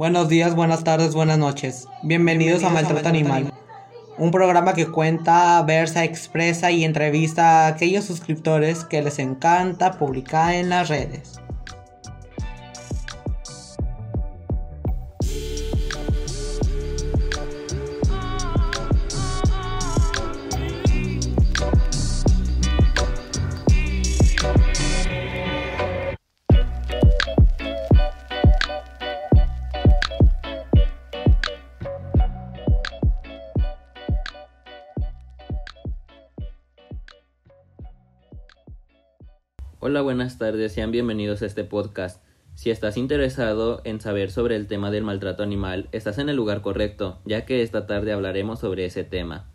Buenos días, buenas tardes, buenas noches. Bienvenidos, a Maltrato Animal, un programa que cuenta, versa, expresa y entrevista a aquellos suscriptores que les encanta publicar en las redes. Hola, buenas tardes, sean bienvenidos a este podcast. Si estás interesado en saber sobre el tema del maltrato animal, estás en el lugar correcto, ya que esta tarde hablaremos sobre ese tema.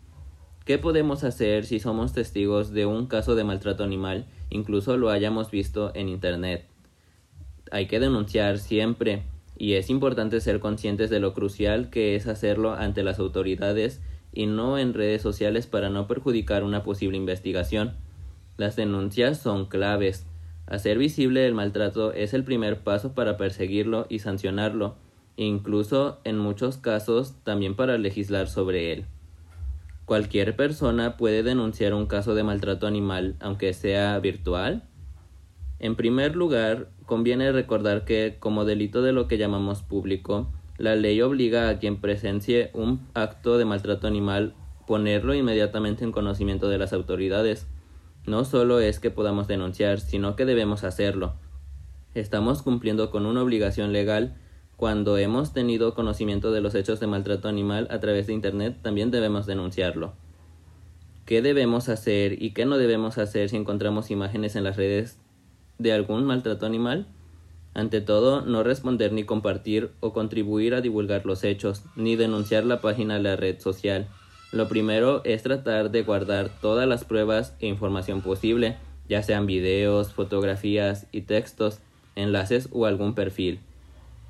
¿Qué podemos hacer si somos testigos de un caso de maltrato animal, incluso lo hayamos visto en Internet? Hay que denunciar siempre, y es importante ser conscientes de lo crucial que es hacerlo ante las autoridades y no en redes sociales para no perjudicar una posible investigación. Las denuncias son claves. Hacer visible el maltrato es el primer paso para perseguirlo y sancionarlo, incluso en muchos casos también para legislar sobre él. ¿Cualquier persona puede denunciar un caso de maltrato animal, aunque sea virtual? En primer lugar, conviene recordar que, como delito de lo que llamamos público, la ley obliga a quien presencie un acto de maltrato animal ponerlo inmediatamente en conocimiento de las autoridades. No solo es que podamos denunciar, sino que debemos hacerlo. Estamos cumpliendo con una obligación legal. Cuando hemos tenido conocimiento de los hechos de maltrato animal a través de Internet, también debemos denunciarlo. ¿Qué debemos hacer y qué no debemos hacer si encontramos imágenes en las redes de algún maltrato animal? Ante todo, no responder ni compartir o contribuir a divulgar los hechos, ni denunciar la página a la red social. Lo primero es tratar de guardar todas las pruebas e información posible, ya sean videos, fotografías y textos, enlaces o algún perfil.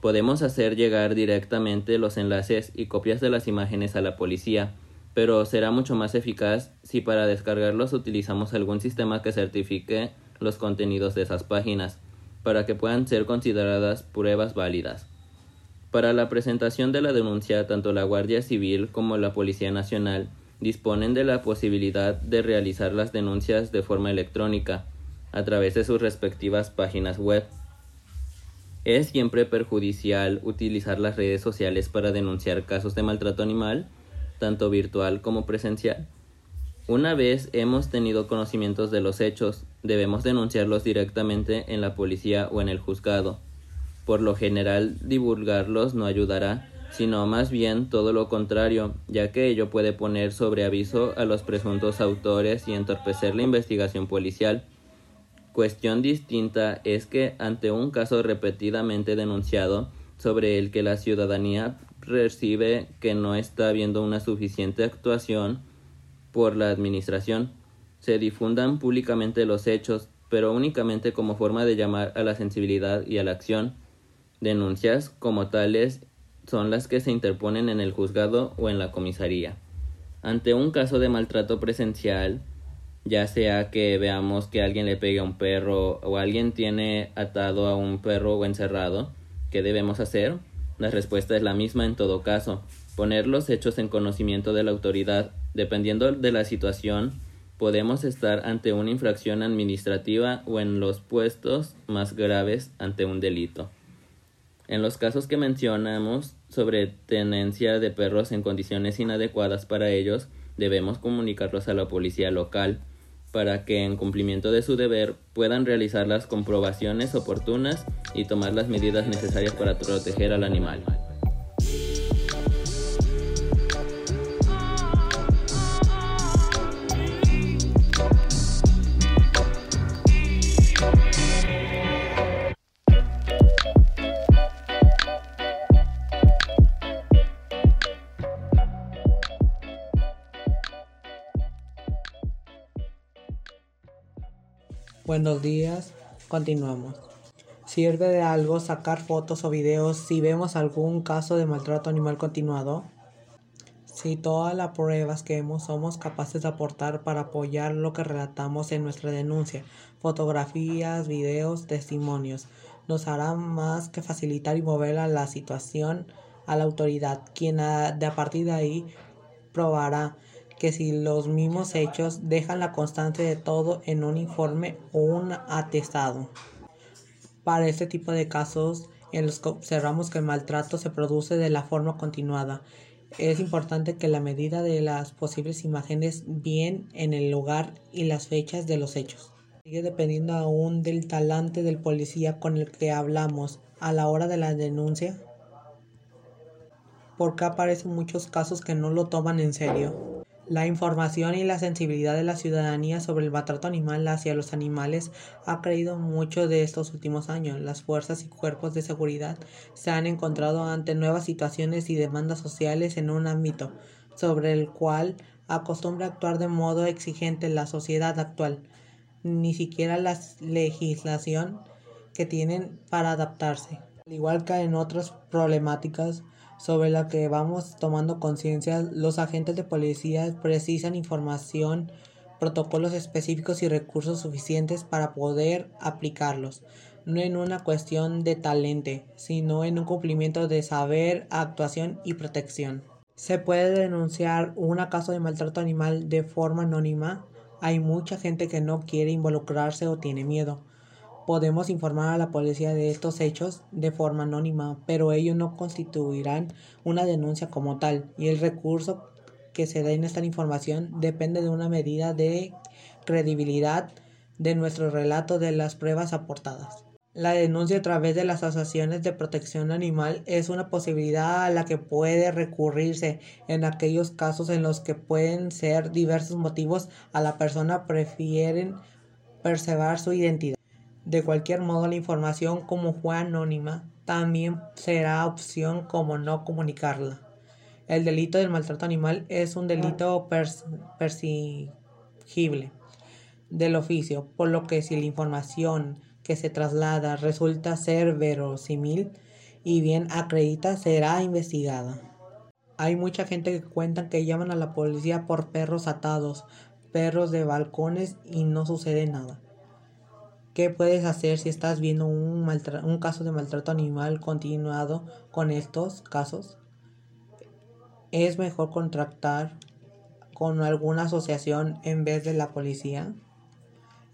Podemos hacer llegar directamente los enlaces y copias de las imágenes a la policía, pero será mucho más eficaz si para descargarlos utilizamos algún sistema que certifique los contenidos de esas páginas, para que puedan ser consideradas pruebas válidas. Para la presentación de la denuncia, tanto la Guardia Civil como la Policía Nacional disponen de la posibilidad de realizar las denuncias de forma electrónica a través de sus respectivas páginas web. ¿Es siempre perjudicial utilizar las redes sociales para denunciar casos de maltrato animal, tanto virtual como presencial? Una vez hemos tenido conocimientos de los hechos, debemos denunciarlos directamente en la policía o en el juzgado. Por lo general, divulgarlos no ayudará, sino más bien todo lo contrario, ya que ello puede poner sobre aviso a los presuntos autores y entorpecer la investigación policial. Cuestión distinta es que ante un caso repetidamente denunciado sobre el que la ciudadanía percibe que no está habiendo una suficiente actuación por la administración, se difundan públicamente los hechos, pero únicamente como forma de llamar a la sensibilidad y a la acción Denuncias como tales son las que se interponen en el juzgado o en la comisaría. Ante un caso de maltrato presencial, ya sea que veamos que alguien le pegue a un perro o alguien tiene atado a un perro o encerrado, ¿qué debemos hacer? La respuesta es la misma en todo caso, poner los hechos en conocimiento de la autoridad. Dependiendo de la situación, podemos estar ante una infracción administrativa o en los puestos más graves ante un delito. En los casos que mencionamos sobre tenencia de perros en condiciones inadecuadas para ellos, debemos comunicarlos a la policía local para que en cumplimiento de su deber puedan realizar las comprobaciones oportunas y tomar las medidas necesarias para proteger al animal. Buenos días, continuamos. ¿Sirve de algo sacar fotos o videos si vemos algún caso de maltrato animal continuado? Si todas las pruebas que hemos somos capaces de aportar para apoyar lo que relatamos en nuestra denuncia, fotografías, videos, testimonios, nos hará más que facilitar y mover a la situación a la autoridad, quien de a partir de ahí probará que si los mismos hechos dejan la constante de todo en un informe o un atestado. Para este tipo de casos en los que observamos que el maltrato se produce de la forma continuada, es importante que la medida de las posibles imágenes bien en el lugar y las fechas de los hechos. Sigue dependiendo aún del talante del policía con el que hablamos a la hora de la denuncia, porque aparecen muchos casos que no lo toman en serio. La información y la sensibilidad de la ciudadanía sobre el maltrato animal hacia los animales ha creído mucho de estos últimos años. Las fuerzas y cuerpos de seguridad se han encontrado ante nuevas situaciones y demandas sociales en un ámbito sobre el cual acostumbra actuar de modo exigente la sociedad actual. Ni siquiera la legislación que tienen para adaptarse. Al igual que en otras problemáticas, sobre la que vamos tomando conciencia, los agentes de policía precisan información, protocolos específicos y recursos suficientes para poder aplicarlos, no en una cuestión de talento, sino en un cumplimiento de saber, actuación y protección. Se puede denunciar un caso de maltrato animal de forma anónima. Hay mucha gente que no quiere involucrarse o tiene miedo podemos informar a la policía de estos hechos de forma anónima, pero ellos no constituirán una denuncia como tal y el recurso que se dé en esta información depende de una medida de credibilidad de nuestro relato de las pruebas aportadas. La denuncia a través de las asociaciones de protección animal es una posibilidad a la que puede recurrirse en aquellos casos en los que pueden ser diversos motivos a la persona prefieren preservar su identidad. De cualquier modo, la información como fue anónima también será opción como no comunicarla. El delito del maltrato animal es un delito persigible del oficio, por lo que si la información que se traslada resulta ser verosímil y bien acredita, será investigada. Hay mucha gente que cuentan que llaman a la policía por perros atados, perros de balcones y no sucede nada. ¿Qué puedes hacer si estás viendo un, caso de maltrato animal continuado con estos casos? ¿Es mejor contratar con alguna asociación en vez de la policía?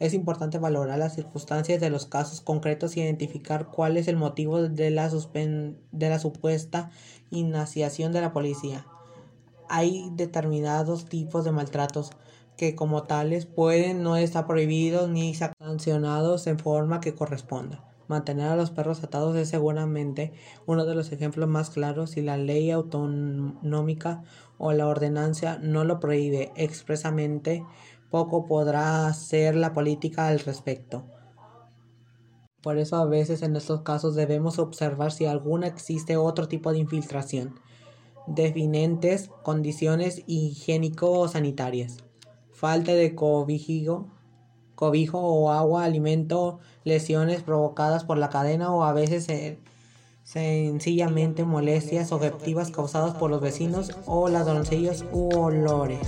Es importante valorar las circunstancias de los casos concretos y identificar cuál es el motivo de la, de la supuesta iniciación de la policía. Hay determinados tipos de maltratos que como tales pueden no estar prohibidos ni sancionados en forma que corresponda. Mantener a los perros atados es seguramente uno de los ejemplos más claros si la ley autonómica o la ordenanza no lo prohíbe expresamente, poco podrá hacer la política al respecto. Por eso a veces en estos casos debemos observar si alguna existe otro tipo de infiltración, definentes condiciones higiénico-sanitarias falta de cobijo, cobijo o agua, alimento, lesiones provocadas por la cadena o a veces sencillamente molestias objetivas causadas por los vecinos o ladroncillos u olores.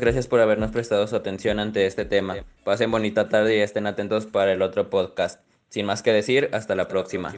Gracias por habernos prestado su atención ante este tema. Pasen bonita tarde y estén atentos para el otro podcast. Sin más que decir, hasta la próxima.